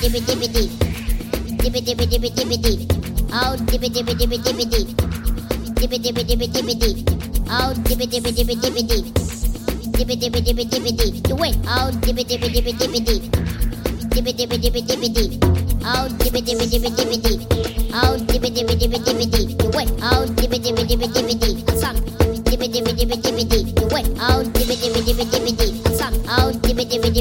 dibby dibby dee. Dibby dibby dibby dibby dee. Out dibby dibby dibby dibby dee. Dibby dibby dibby dibby dee. Out dibby dibby dibby dibby dee. Dibby dibby dibby dibby dee. You wait. Out dibby dibby dibby dibby dee. Dibby dibby dibby dibby dee. Out dibby dibby dibby dibby dee. Out dibby dibby dibby dibby dee. You wait. Out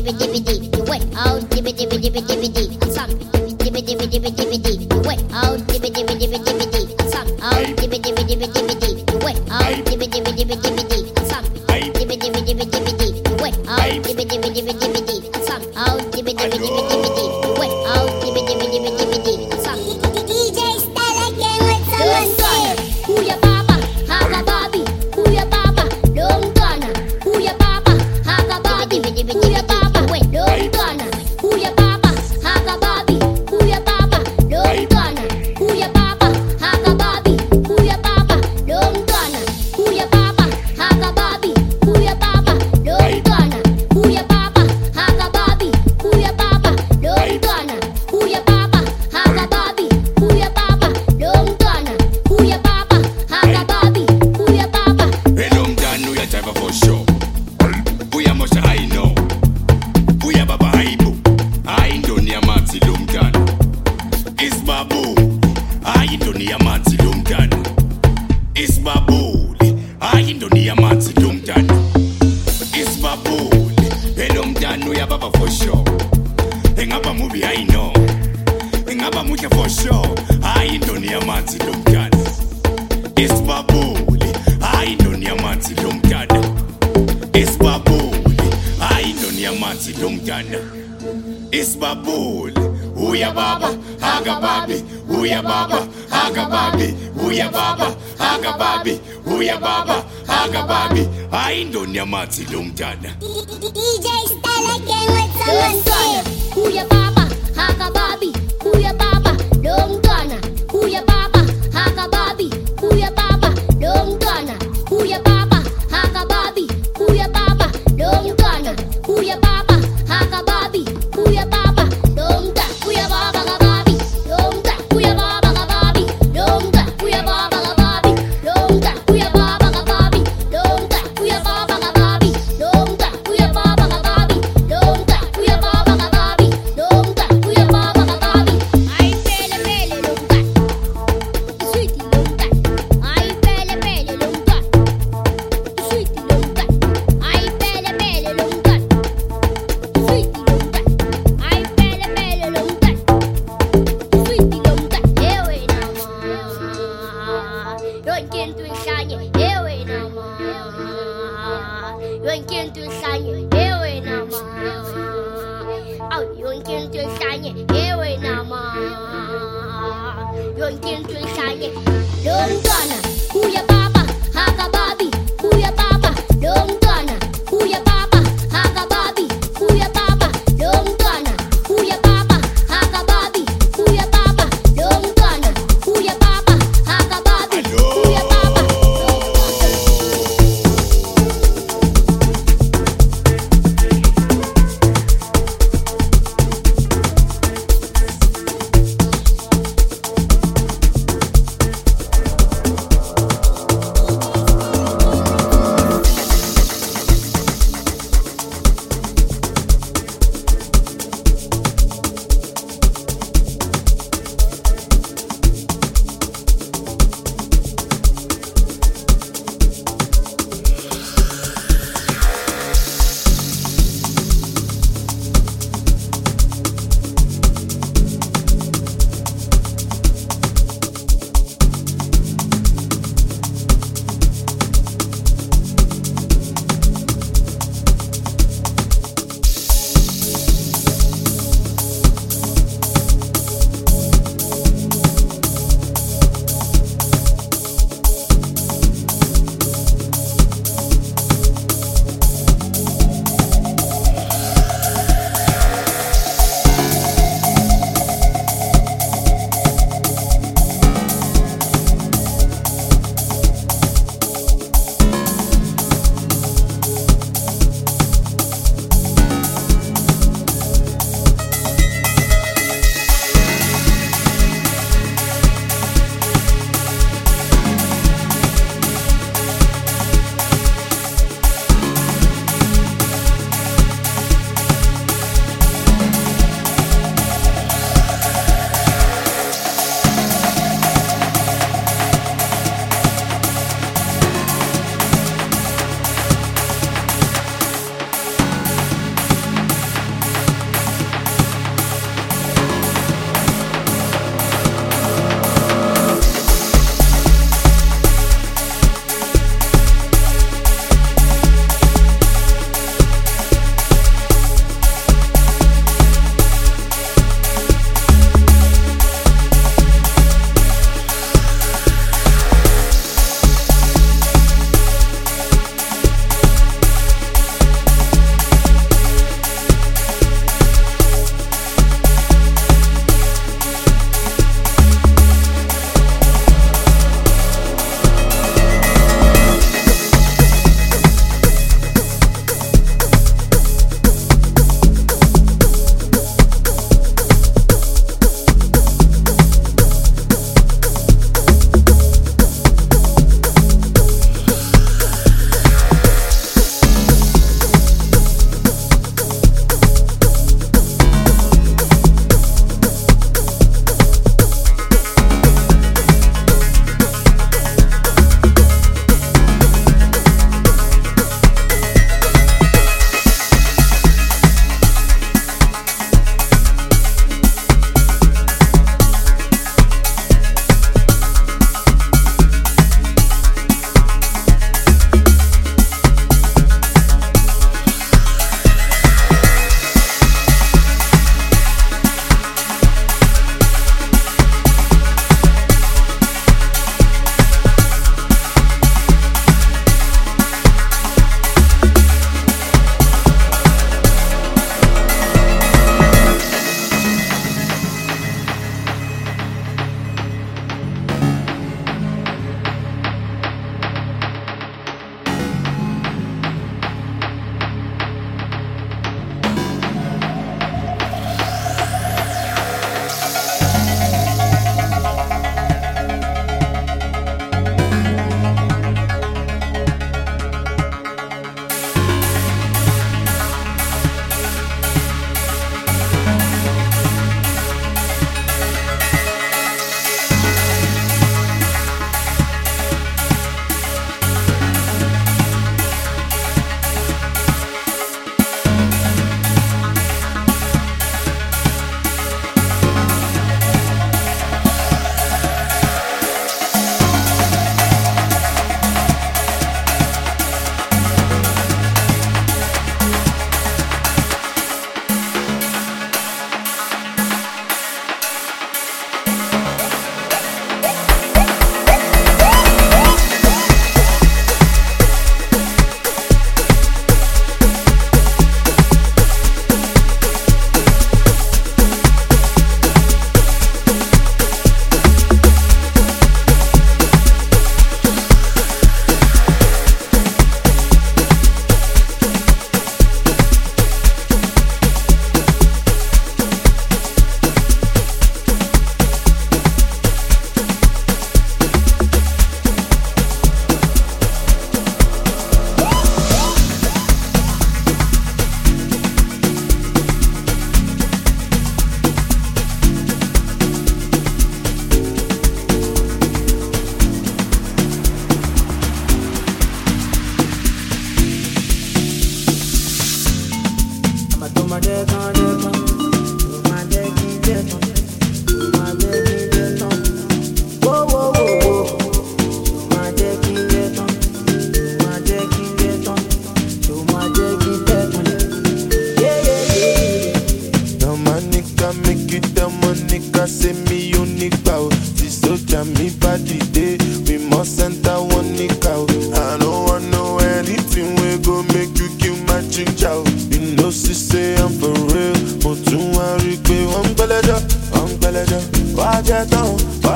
dibby dibby dee. You wait. Out dibby dibby dibby dibby dee. Assam. Dibby dibby dibby dibby dee. You wait. Out dibby dibby dibby dibby dee. Assam. Out dibby dibby dibby dibby dee. You wait. Out dibby dibby dibby dibby dee. Assam. Dibby dibby dibby dibby dee. You wait. Out dibby dibby dibby dibby dee. Yamanzi lo mntana isibabu hayi ndoni yamanzi lo mntana isibabuli hayi ndoni yamanzi lo mntana isibabuli hello mntana uyababa for sure. Engaba mubi I know engaba muhle for sure hayi ndoni yamanzi lo mntana isibabuli hayi ndoni yamanzi lo mntana isibabuli hayi intoni yamanzi lo mntana Babuli. Huya baba haga babi, huya baba haga babi, huya baba haga babi, huya baba haga babi. Hii ndo nyamati lo mtana. DJ Stella Gang with someone say. Baba haga babi, huya baba lo mtana. Huya baba 不要闹。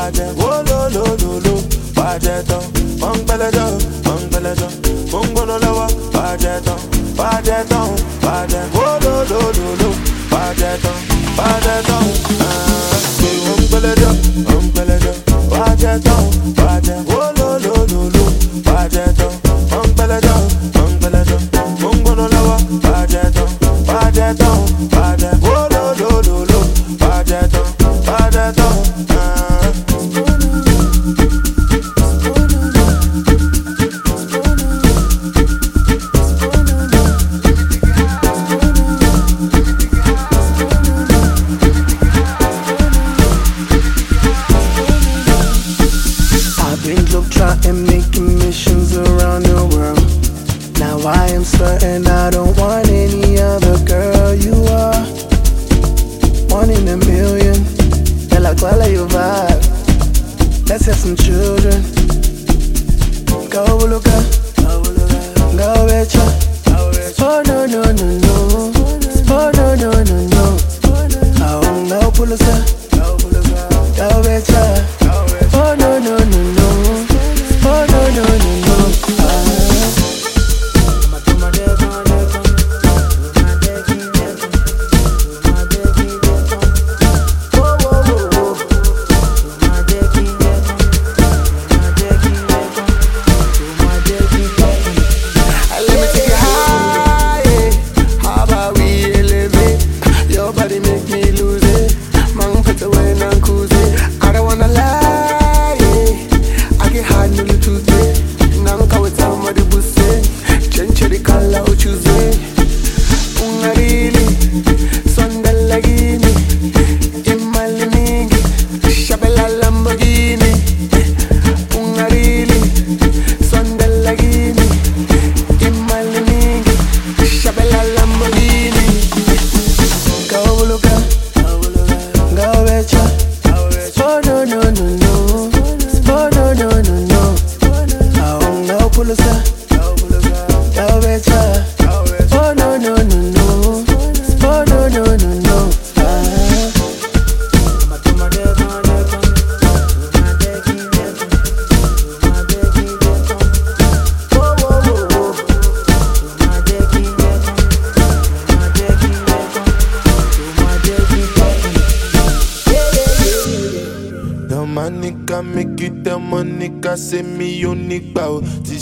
bàjẹ́. Wólólólóló bàjẹ́ tán. Mọ̀ ń pẹ́lẹ́jọ́ mọ̀ ń pẹ́lẹ́jọ́ mọ̀ ń gbóná lọ́wọ́ bàjẹ́ tán bàjẹ́ tán.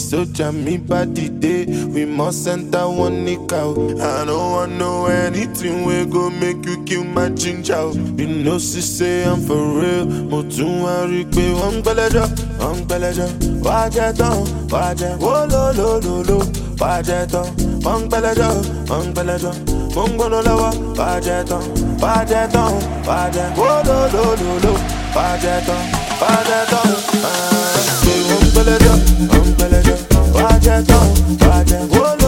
Sójà mi bá dìde we must enter one nick out. I don't want know anything wey go make you kill my ginger You know she say I'm for real, mo tún wá rí pé wọ́n ń gbẹ́lẹ́jọ́, wọ́n ń gbẹ́lẹ́jọ́. Wá jẹ́ tán, wá jẹ́ wólólólóló, wá jẹ́ tán. Wọ́n ń gbẹ́lẹ́jọ́, wọ́n ń gbẹ́lẹ́jọ́. Mo ń gbóná lọ́wọ́, wá jẹ́ tán, wá jẹ́ tán, wá jẹ́ wólólólóló, wá jẹ́ tán, wá jẹ́ tán. Pé wọ́n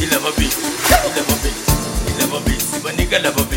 He never beats. He never beats. He never beats. But nigga never beats.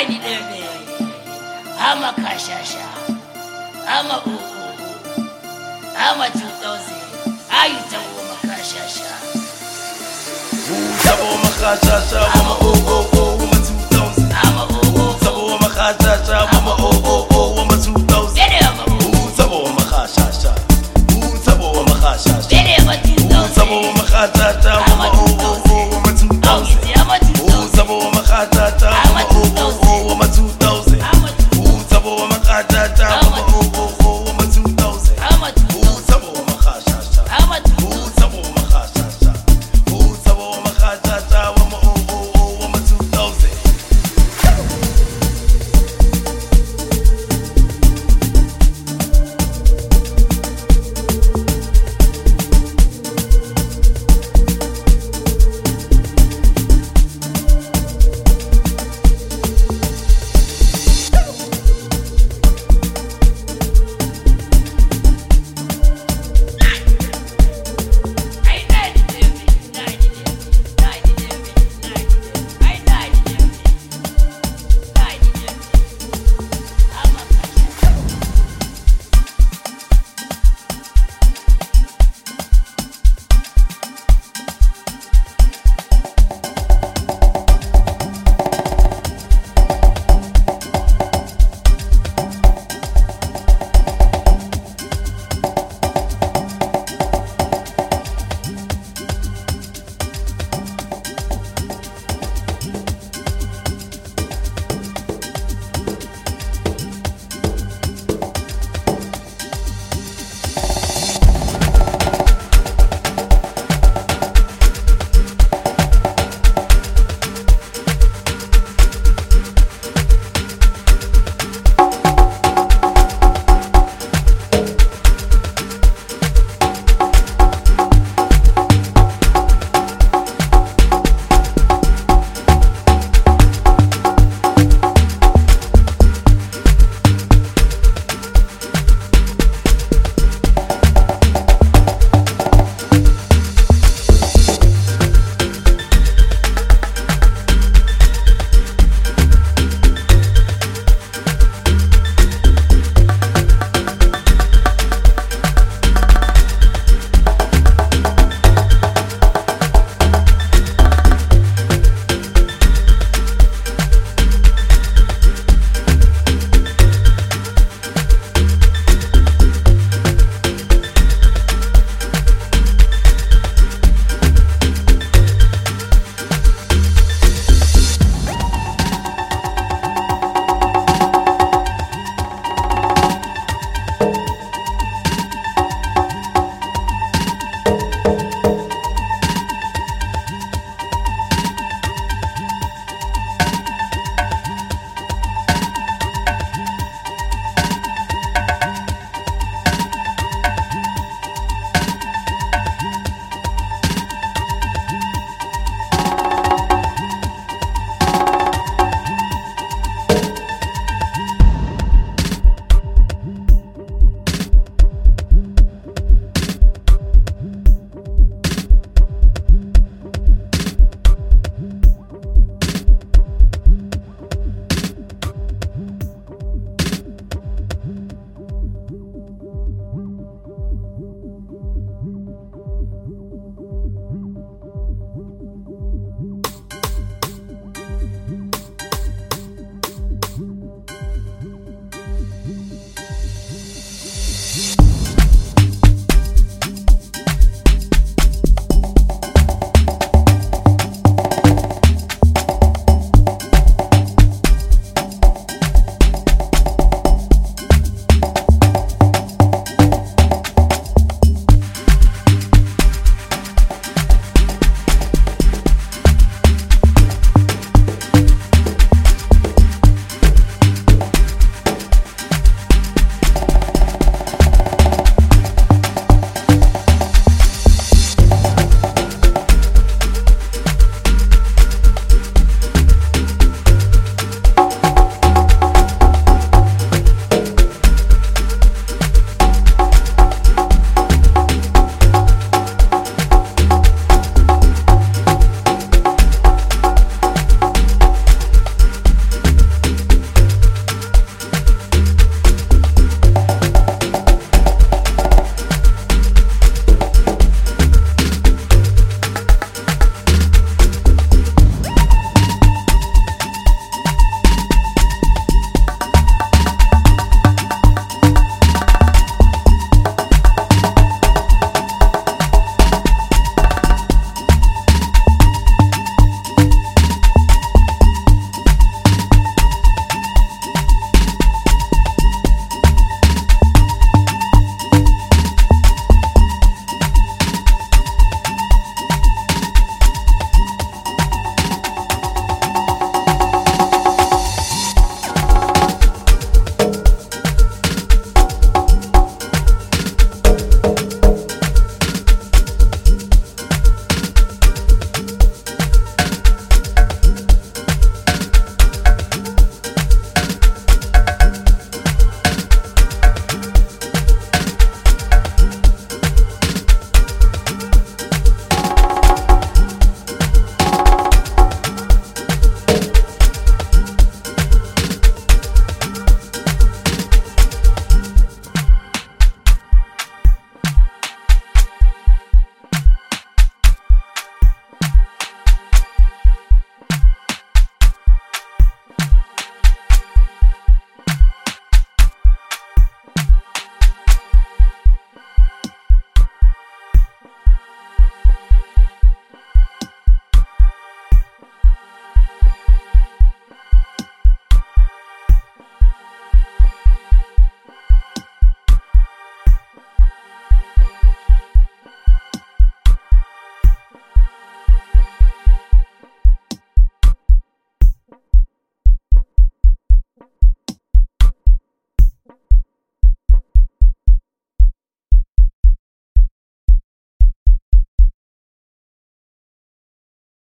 ayidilebe amakashasha amauu ama-2000 ayutabo makashasha. Utabo makashasha wama-oo wama-2000 utabo makashasha wama-oo wama-2000 utabo makashasha utabo makashasha. Utabo makashasha. Wama-oo